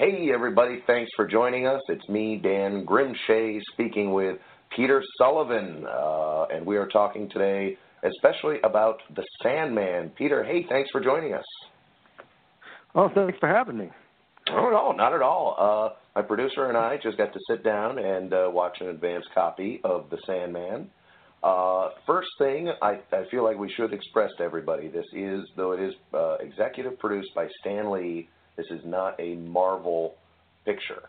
S1: Hey, everybody. Thanks for joining us. It's me, Dan Grim Shea, speaking with Peter Sullivan. Uh, and we are talking today especially about The Sandman. Peter, hey, thanks for joining us.
S6: Oh, thanks for having me.
S1: Oh, no, not at all. Uh, my producer and I just got to sit down and uh, watch an advance copy of The Sandman. Uh, first thing, I, I feel like we should express to everybody this is, though it is uh, executive produced by Stan Lee, this is not a Marvel picture.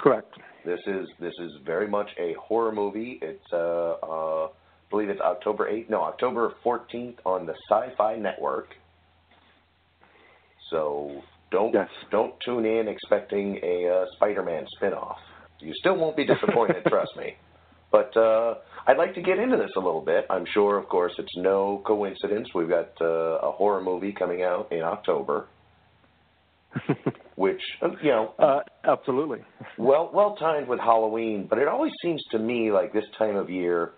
S6: Correct.
S1: This is this is very much a horror movie. It's uh, uh I believe it's October 8th, no, October 14th on the SyFy Network. So don't
S6: Yes.
S1: don't tune in expecting a uh, Spider-Man spin-off. You still won't be disappointed, trust me. But uh, I'd like to get into this a little bit. I'm sure, of course, it's no coincidence. We've got uh, a horror movie coming out in October, which uh, you know
S6: uh, absolutely.
S1: well well timed with Halloween, but it always seems to me like this time of year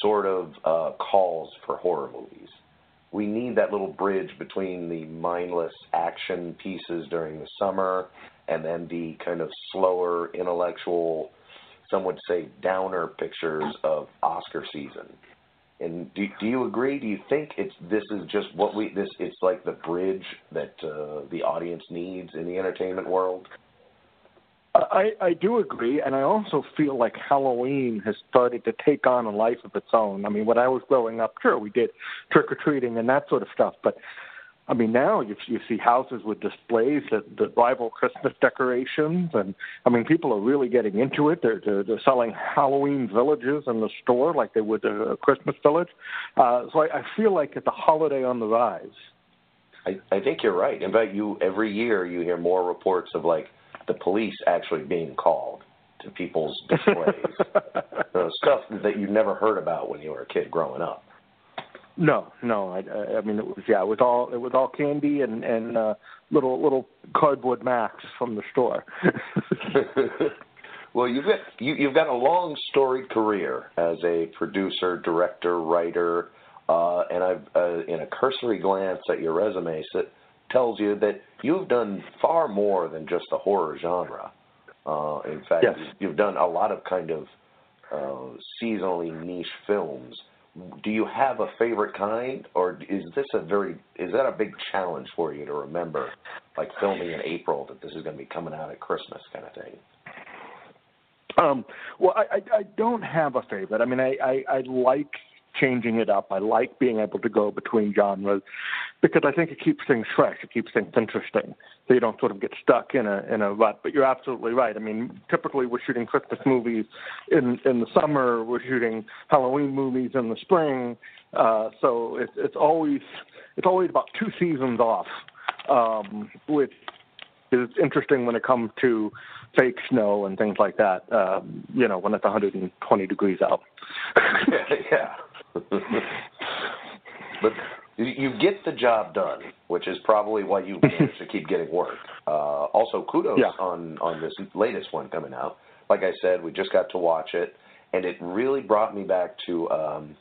S1: sort of uh, calls for horror movies. We need that little bridge between the mindless action pieces during the summer and then the kind of slower intellectual, some would say downer pictures of Oscar season. And do, do you agree? Do you think it's this is just what we this it's like the bridge that uh, the audience needs in the entertainment world?
S6: I, I do agree, and I also feel like Halloween has started to take on a life of its own. I mean, when I was growing up, sure, we did trick or treating and that sort of stuff, but I mean, now you, you see houses with displays that, that rival Christmas decorations, and I mean, people are really getting into it. They're, they're, they're selling Halloween villages in the store like they would a, Christmas village. Uh, so I, I feel like it's a holiday on the rise.
S1: I, I think you're right. In fact, you every year you hear more reports of like the police actually being called to people's displays, stuff that you never heard about when you were a kid growing up.
S6: No, no. I, I mean, it was yeah. It was all it was all candy and and uh, little little cardboard Max from the store.
S1: well, you've got you, you've got a long storied career as a producer, director, writer, uh, and I've uh, in a cursory glance at your resume that tells you that you've done far more than just the horror genre. Uh, in fact,
S6: Yes.
S1: you've, you've done a lot of kind of uh, seasonally niche films. Do you have a favorite kind, or is this a very is that a big challenge for you to remember, like filming in April that this is going to be coming out at Christmas kind of thing?
S6: Um, well, I, I, I don't have a favorite. I mean, I, I, I like changing it up. I like being able to go between genres because I think it keeps things fresh. It keeps things interesting, so you don't sort of get stuck in a in a rut. But you're absolutely right. I mean, typically we're shooting Christmas movies in in the summer. We're shooting Halloween movies in the spring. Uh, so it's it's always it's always about two seasons off, um, which is interesting when it comes to fake snow and things like that. Um, you know, when it's 120 degrees out.
S1: yeah. but you, you get the job done, which is probably why you manage to keep getting work. Uh, also, kudos
S6: Yeah.
S1: on on this latest one coming out. Like I said, we just got to watch it, and it really brought me back to, um,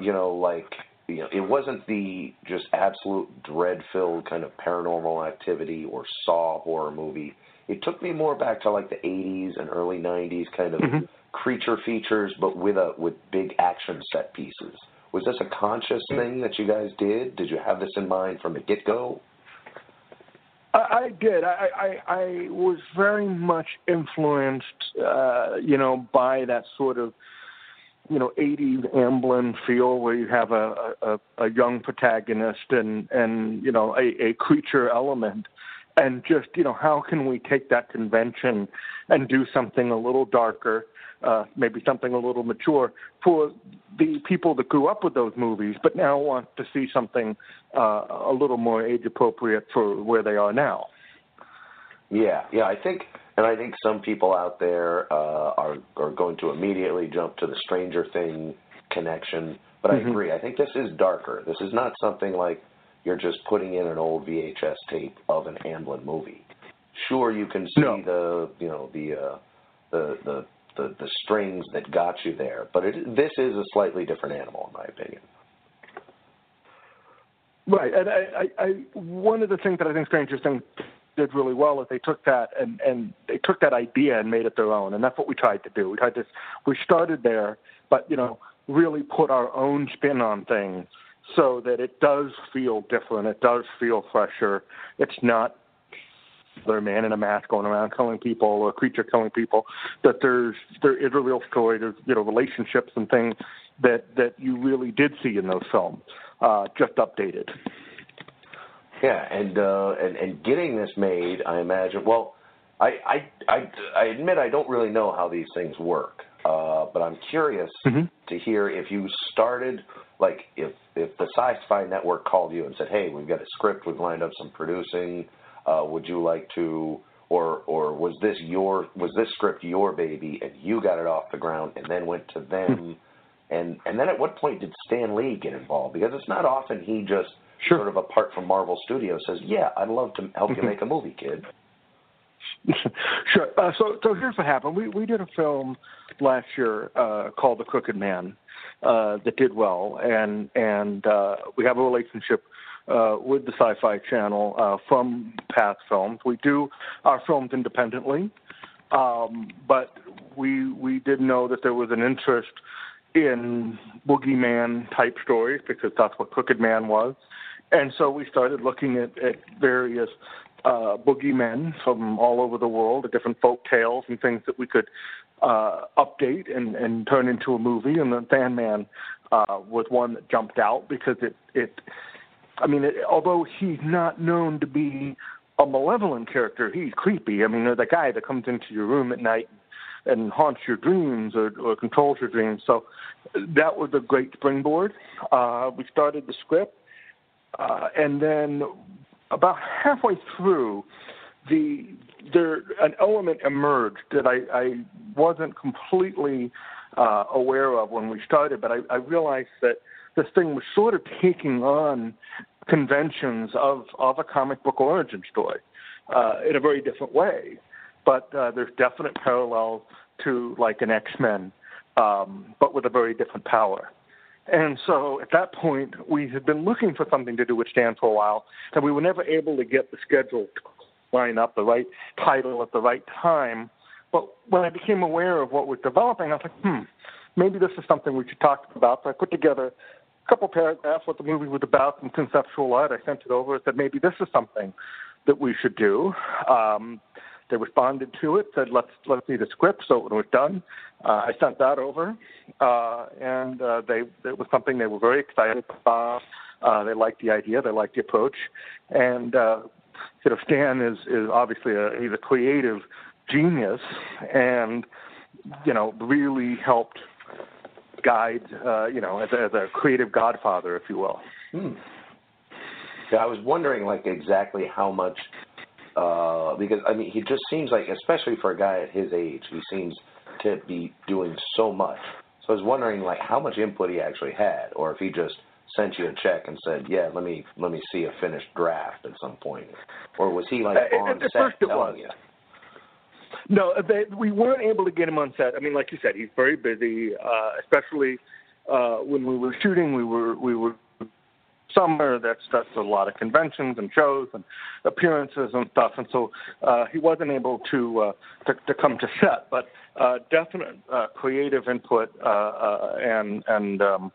S1: you know, like you know, it wasn't the just absolute dread-filled kind of paranormal activity or Saw horror movie. It took me more back to like the '80s and early '90s kind of
S6: Mhm.
S1: creature features, but with a with big action set pieces. Was this a conscious thing that you guys did? Did you have this in mind from the get go?
S6: I, did. I, I I was very much influenced, uh, you know, by that sort of, you know, '80s Amblin feel where you have a a, a young protagonist and and you know a, a creature element, and just you know how can we take that convention and do something a little darker, uh, maybe something a little mature for the people that grew up with those movies, but now want to see something uh, a little more age appropriate for where they are now.
S1: Yeah, yeah. I think, and I think some people out there uh, are are going to immediately jump to the Stranger Thing connection. But I
S6: Mhm.
S1: agree. I think this is darker. This is not something like you're just putting in an old VHS tape of an Amblin movie. Sure, you can see
S6: No.
S1: the you know the uh, the the the the strings that got you there, but it, this is a slightly different animal, in my opinion.
S6: Right, and I, I, I one of the things that I think Stranger Things did really well is they took that and and they took that idea and made it their own, and that's what we tried to do. We tried to we started there, but you know really put our own spin on things so that it does feel different. It does feel fresher. It's not another man in a mask going around killing people or a creature killing people. That there's there is a real story. There's you know relationships and things that that you really did see in those films, uh, just updated.
S1: Yeah, and uh, and and getting this made, I imagine. Well, I, I I I admit I don't really know how these things work, uh, but I'm curious
S6: Mm-hmm.
S1: to hear if you started like if if the SyFy Network called you and said, "Hey, we've got a script, we've lined up some producing. Uh, would you like to?" Or or was this your was this script your baby and you got it off the ground and then went to them? And and then at what point did Stan Lee get involved? Because it's not often he just
S6: Sure.
S1: sort of apart from Marvel Studios says, "Yeah, I'd love to help you make a movie, kid."
S6: sure. Uh, so, so here's what happened. We we did a film last year uh, called The Crooked Man uh, that did well, and and uh, we have a relationship uh, with the SyFy Channel uh, from Path Films. We do our films independently, um, but we we did know that there was an interest in boogeyman type stories because that's what Crooked Man was. And so we started looking at, at various uh, boogeymen from all over the world, the different folk tales and things that we could uh, update and, and turn into a movie. And the Sandman uh, was one that jumped out because it, it I mean, it, although he's not known to be a malevolent character, he's creepy. I mean, the guy that comes into your room at night and haunts your dreams or, or controls your dreams. So that was a great springboard. Uh, we started the script, uh, and then about halfway through, the there an element emerged that I, I wasn't completely uh, aware of when we started, but I, I realized that this thing was sort of taking on conventions of of a comic book origin story uh, in a very different way but uh, there's definite parallels to like an X-Men, um, but with a very different power. And so at that point, we had been looking for something to do with Stan for a while, and we were never able to get the schedule to line up the right title at the right time. But when I became aware of what was developing, I was like, hmm, maybe this is something we should talk about. So I put together couple paragraphs what the movie was about and conceptual art. I sent it over and said maybe this is something that we should do. Um, they responded to it, said let's let's see the script. So it was done, uh, I sent that over, uh, and uh, they it was something they were very excited about. Uh, they liked the idea, they liked the approach, and uh, you know Stan is is obviously a he's a creative genius, and you know really helped guide uh, you know as a, as a creative godfather, if you will.
S1: Hmm. Yeah, I was wondering like exactly how much uh because I mean he just seems like especially for a guy at his age, he seems to be doing so much. So I was wondering like how much input he actually had or if he just sent you a check and said, "Yeah, let me let me see a finished draft at some point." Or was he like
S6: Uh,
S1: on set telling
S6: was.
S1: you?
S6: No, they, we weren't able to get him on set. I mean, like you said, he's very busy, uh, especially uh, when we were shooting. We were we were summer. That's that's a lot of conventions and shows and appearances and stuff, and so uh, he wasn't able to uh, to, to come to set. But uh, definite uh, creative input uh, uh, and and um,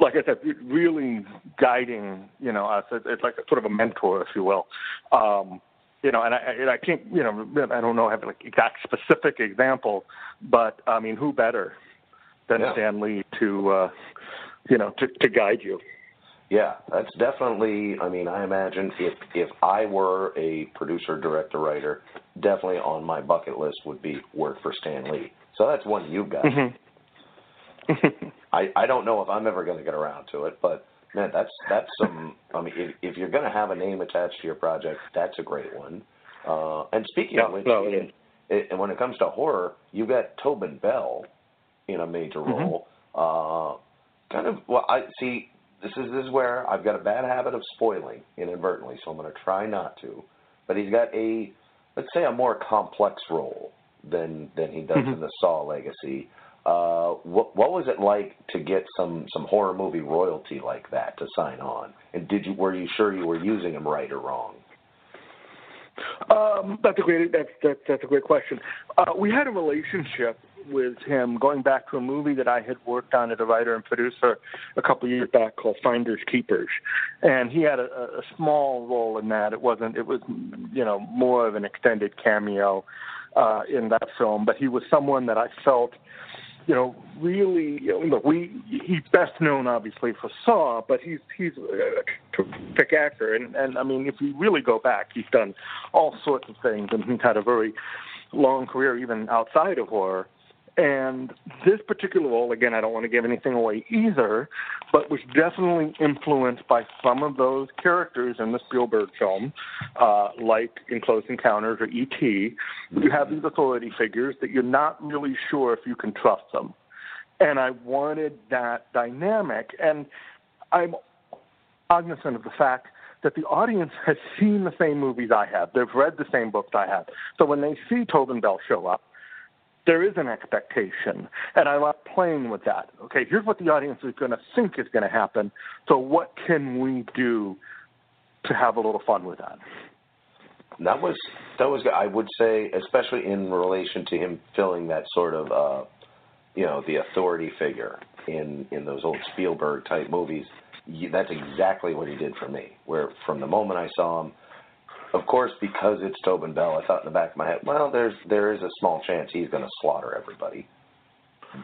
S6: like I said, really guiding you know us. It's like a sort of a mentor, if you will. Um, you know, and I, and I can't, you know, I don't know, have like exact specific example, but I mean, who better than
S1: Yeah.
S6: Stan Lee to, uh, you know, to, to guide you?
S1: Yeah, that's definitely. I mean, I imagine if if I were a producer, director, writer, definitely on my bucket list would be work for Stan Lee. So that's one you've got.
S6: Mm-hmm.
S1: I I don't know if I'm ever going to get around to it, but man, that's that's some. I mean, if if you're going to have a name attached to your project, that's a great one. Uh, and speaking of which,
S6: no, it
S1: it, and when it comes to horror, you've got Tobin Bell in a major
S6: Mm-hmm.
S1: role. Uh, kind of. Well, I see. This is this is where I've got a bad habit of spoiling inadvertently, so I'm going to try not to. But he's got a, let's say, a more complex role than than he does
S6: Mhm.
S1: in the Saw Legacy. Uh, what what was it like to get some some horror movie royalty like that to sign on? And did you were you sure you were using him right or wrong?
S6: Um, that's a great that's that's, that's a great question. Uh, we had a relationship with him going back to a movie that I had worked on as a writer and producer a couple of years back called Finders Keepers, and he had a, a small role in that. It wasn't it was you know more of an extended cameo uh, in that film, but he was someone that I felt you know, really, you know, look, we he's best known obviously for Saw, but he's he's a terrific actor, and and I mean, if you really go back, he's done all sorts of things, and he's had a very long career even outside of horror. And this particular role, again, I don't want to give anything away either, but was definitely influenced by some of those characters in the Spielberg film, uh, like in Close Encounters or E.T. You have these authority figures that you're not really sure if you can trust them. And I wanted that dynamic. And I'm cognizant of the fact that the audience has seen the same movies I have. They've read the same books I have. So when they see Tobin Bell show up, there is an expectation, and I like playing with that. Okay, here's what the audience is going to think is going to happen. So what can we do to have a little fun with that?
S1: That was that was I would say, especially in relation to him filling that sort of uh, you know the authority figure in in those old Spielberg type movies. That's exactly what he did for me. Where from the moment I saw him, of course, because it's Tobin Bell, I thought in the back of my head, well, there's there is a small chance he's going to slaughter everybody.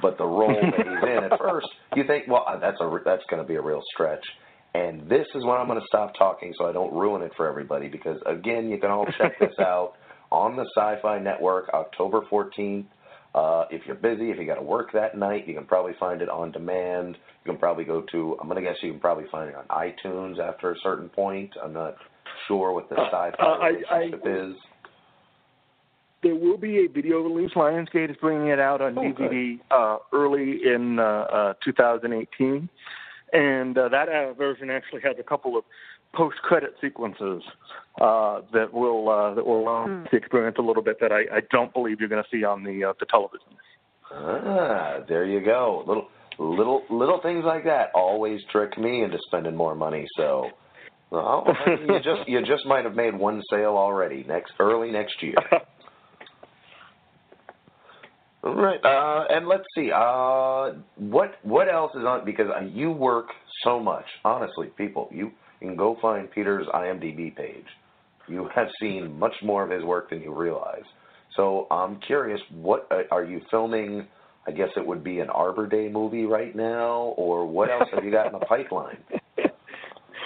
S1: But the role that he's in at first, you think, well, that's a that's going to be a real stretch. And this is when I'm going to stop talking so I don't ruin it for everybody because again, you can all check this out on the SyFy Network, October 14th. Uh, if you're busy, if you got to work that night, you can probably find it on demand. You can probably go to. I'm going to guess you can probably find it on iTunes after a certain point. I'm not sure what the SyFy
S6: Uh, I-
S1: relationship
S6: I-
S1: is.
S6: There will be a video release. Lionsgate is bringing it out on
S1: Oh.
S6: DVD uh, early in uh, uh, 2018, and uh, that uh, version actually has a couple of post-credit sequences uh, that will uh, that will allow the experience a little bit that I, I don't believe you're going to see on the uh, the television.
S1: Ah, there you go. Little little little things like that always trick me into spending more money. So, well, you just you just might have made one sale already next early next year. All right, uh, and let's see. Uh, what what else is on? Because uh, you work so much. Honestly, people, you can go find Peter's IMDb page. You have seen much more of his work than you realize. So I'm curious, what uh, are you filming? I guess it would be an Arbor Day movie right now, or what else have you got in the pipeline?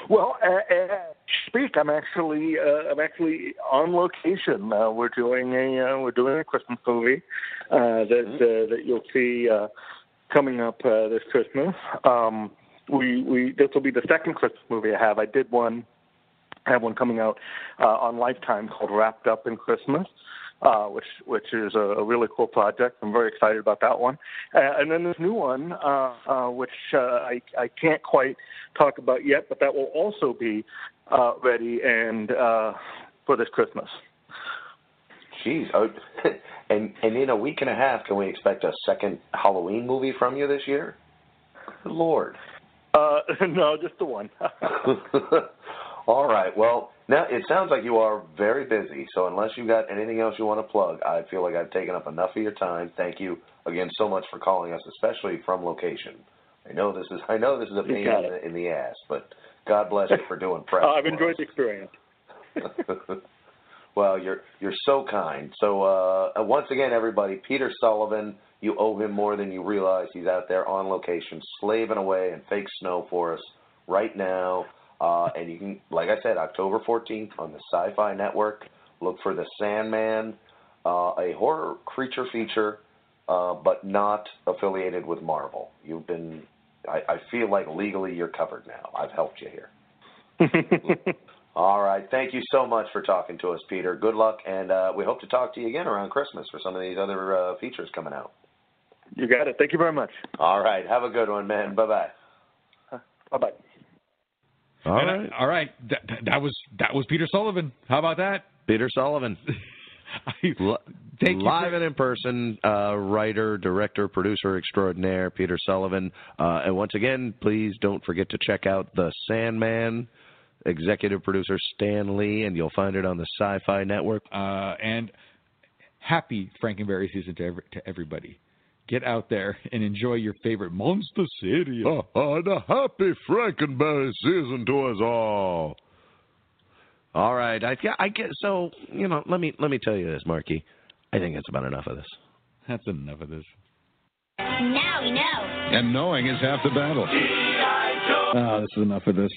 S6: Well, uh, uh, speak. I'm actually uh, I'm actually on location. Uh, we're doing a uh, we're doing a Christmas movie uh, that uh, that you'll see uh, coming up uh, this Christmas. Um, we we this will be the second Christmas movie I have. I did one. I have one coming out uh, on Lifetime called Wrapped Up in Christmas. Uh, which which is a, a really cool project. I'm very excited about that one. Uh, and then this new one, uh, uh, which uh, I I can't quite talk about yet, but that will also be uh, ready and uh, for this Christmas.
S1: Jeez, oh, and and in a week and a half, can we expect a second Halloween movie from you this year? Good Lord.
S6: Uh, no, just the one.
S1: All right. Well, now it sounds like you are very busy. So unless you've got anything else you want to plug, I feel like I've taken up enough of your time. Thank you again so much for calling us, especially from location. I know this is I know this is a pain in the, in the ass, but God bless you for doing press.
S6: I've enjoyed the experience.
S1: well, you're you're so kind. So uh, uh, once again, everybody, Peter Sullivan, you owe him more than you realize. He's out there on location, slaving away in fake snow for us right now. Uh, and you can, like I said, October 14th on the SyFy Network. Look for the Sandman, uh, a horror creature feature, uh, but not affiliated with Marvel. You've been, I, I feel like legally you're covered now. I've helped you here. All right. Thank you so much for talking to us, Peter. Good luck, and uh, we hope to talk to you again around Christmas for some of these other uh, features coming out.
S6: you got it. Thank you very much.
S1: All right. Have a good one, man. Bye bye.
S6: Bye bye.
S1: All
S2: And I-
S1: right.
S2: all right. That, that- was that was Peter Sullivan. How about that?
S1: Peter Sullivan.
S2: I, you
S1: Live
S2: for-
S1: and in person, uh, writer, director, producer extraordinaire, Peter Sullivan. Uh, and once again, please don't forget to check out The Sandman, executive producer Stan Lee, and you'll find it on the SyFy Network.
S2: uh, and happy Franken Berry season to every, to everybody. Get out there and enjoy your favorite monster City.
S1: Oh, and a happy Franken Berry season to us all. All right, I, yeah, I get so you know. Let me let me tell you this, Marke. I think it's about enough of this.
S2: That's enough of this.
S5: Now we know.
S2: And knowing is half the battle.
S7: Oh, this is enough of this.